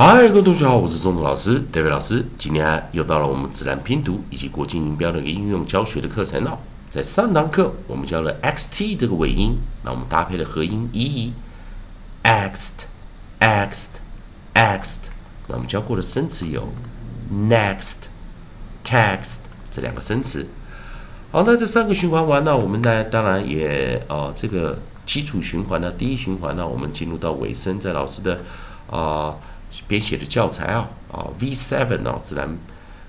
嗨，各位同学好，我是中通老师，David 老师。今天又到了我们自然拼读以及国际音标的一个应用教学的课程了。在上堂课，我们教了 xt 这个尾音，那我们搭配了合音 e，xt，xt，xt。那我们教过的生词有 next，text 这两个生词。好，那这三个循环完了，我们呢，当然也呃，这个基础循环呢，第一循环呢，我们进入到尾声，在老师的啊。编写的教材啊啊 V7 啊自然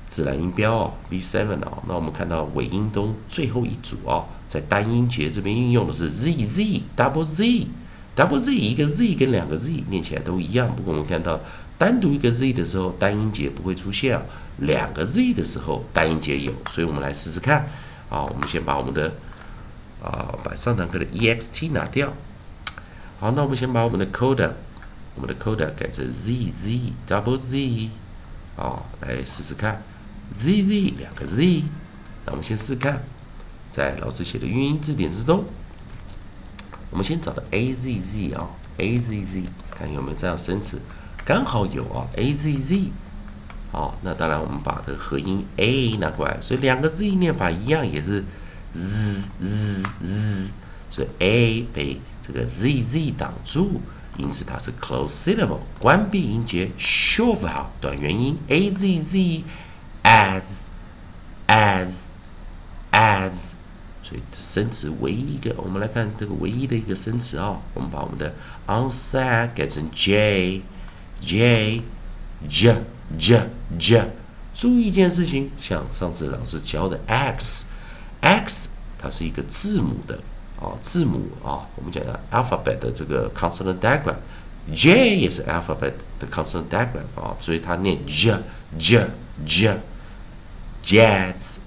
自然音标啊 V7 啊，那我们看到尾音中最后一组啊，在单音节这边运用的是 ZZ double Z double Z 一个 Z 跟两个 Z 念起来都一样，不过我们看到单独一个 Z 的时候单音节不会出现啊，两个 Z 的时候单音节有，所以我们来试试看啊，我们先把我们的啊把上堂课的 EXT 拿掉，好，那我们先把我们的 code。我们的 code 改成 zz double z，啊，来试试看，zz 两个 z，那我们先试试看，在老师写的语音字典之中，我们先找到 azz 啊，azz，看有没有这样生词，刚好有啊，azz，好，那当然我们把这个合音 a 拿过来，所以两个 z 念法一样，也是 z z z，所以 a 被这个 zz 挡住。因此它是 close syllable 关闭音节，short vowel 短元音 a z z as as as，所以这生词唯一一个，我们来看这个唯一的一个生词啊，我们把我们的 onset 改成 j j j j j，注意一件事情，像上次老师教的 x x，它是一个字母的。啊，字母啊，我们讲的 alphabet 的这个 consonant diagram，J 也是 alphabet 的 consonant diagram 啊，所以它念 J J J，jazz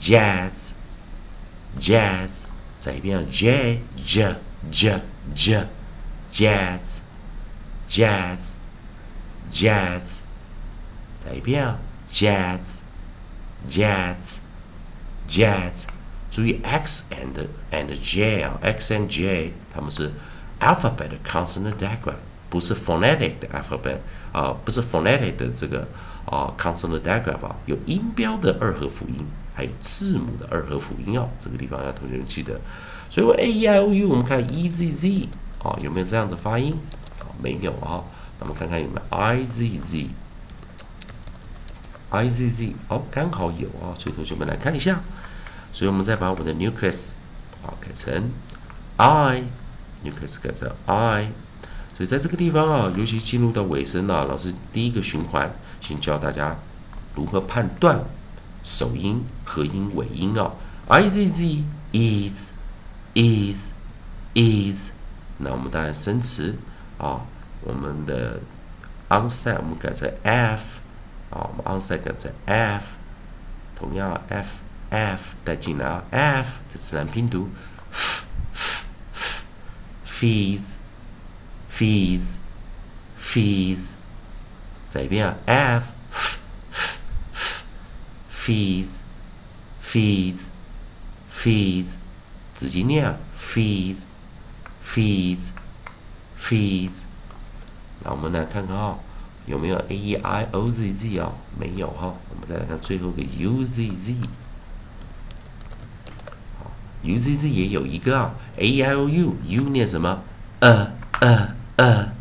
jazz jazz，再一遍 J J J J jazz jazz jazz，再一遍 jazz jazz jazz。注意 x and and j 啊，x and j 它们是 alphabet consonant diagram，不是 phonetic 的 alphabet 啊，不是 phonetic 的这个啊 consonant diagram 啊，有音标的二合辅音，还有字母的二合辅音哦，这个地方要同学们记得。所以我 a e i o u，我们看 e z z 啊，有没有这样的发音？啊，没有啊。那么看看有没有 i z z，i z z，哦，刚好有啊。所以同学们来看一下。所以我们再把我们的 nucleus 啊改成 i，nucleus 改成 i。所以在这个地方啊，尤其进入到尾声啊，老师第一个循环先教大家如何判断首音、合音、尾音啊。i z z is is is。那我们当然生词啊，我们的 onset 我们改成 f 啊，我们 onset 改成 f，同样 f。F 带进来啊，f 的自然拼读，fees，fees，fees，再一遍啊，f，fees，fees，fees，自己念啊，fees，fees，fees。那我们来看看啊，有没有 a e i o z z 啊？没有哈。我们再来看最后一个 u z z。U z z 也有一个啊，a i o u u 念什么？呃呃呃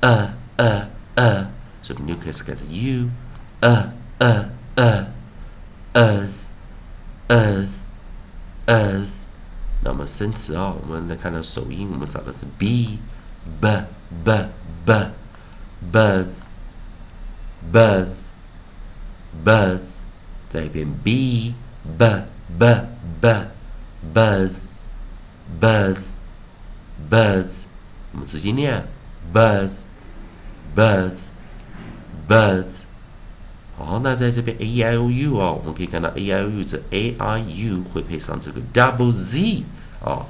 呃呃呃，所以我们就开始改成 u，呃呃呃，as as as。那么生词啊，我们来看到首音，我们找的是 b b b b buzz buzz buzz，再一遍 b b b b。Buzz buzz buzz，我们直接念 buzz buzz buzz。好，那在这边 a i o u 啊，我们可以看到 a i o u 这 a i u 会配上这个 double z 啊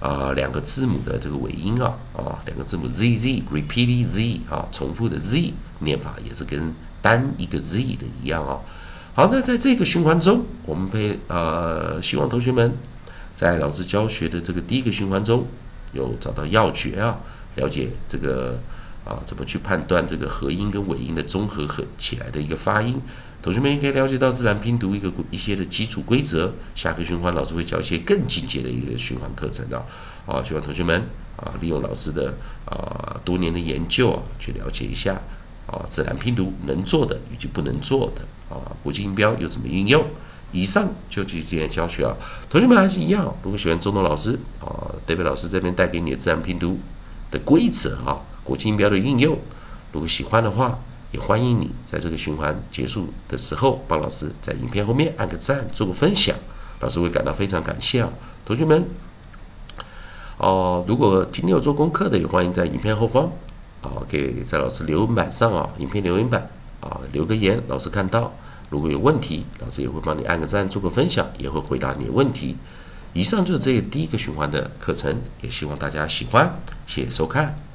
啊两个字母的这个尾音啊啊两个字母 z z repeated z 啊重复的 z 念法也是跟单一个 z 的一样啊。好，那在这个循环中，我们配呃希望同学们。在老师教学的这个第一个循环中，有找到要诀啊，了解这个啊，怎么去判断这个合音跟尾音的综合合起来的一个发音？同学们也可以了解到自然拼读一个一些的基础规则。下个循环老师会教一些更进阶的一个循环课程的，啊，希望同学们啊利用老师的啊多年的研究啊去了解一下啊自然拼读能做的以及不能做的啊国际音标又怎么运用。以上就今天教学啊，同学们还是一样，如果喜欢周东老师啊，代表老师这边带给你的自然拼读的规则啊，国际音标的应用，如果喜欢的话。也欢迎你在这个循环结束的时候，帮老师在影片后面按个赞，做个分享，老师会感到非常感谢啊，同学们。哦，如果今天有做功课的，也欢迎在影片后方啊，给在老师留言板上啊，影片留言板啊留个言，老师看到。如果有问题，老师也会帮你按个赞，做个分享，也会回答你的问题。以上就是这第一个循环的课程，也希望大家喜欢，谢谢收看。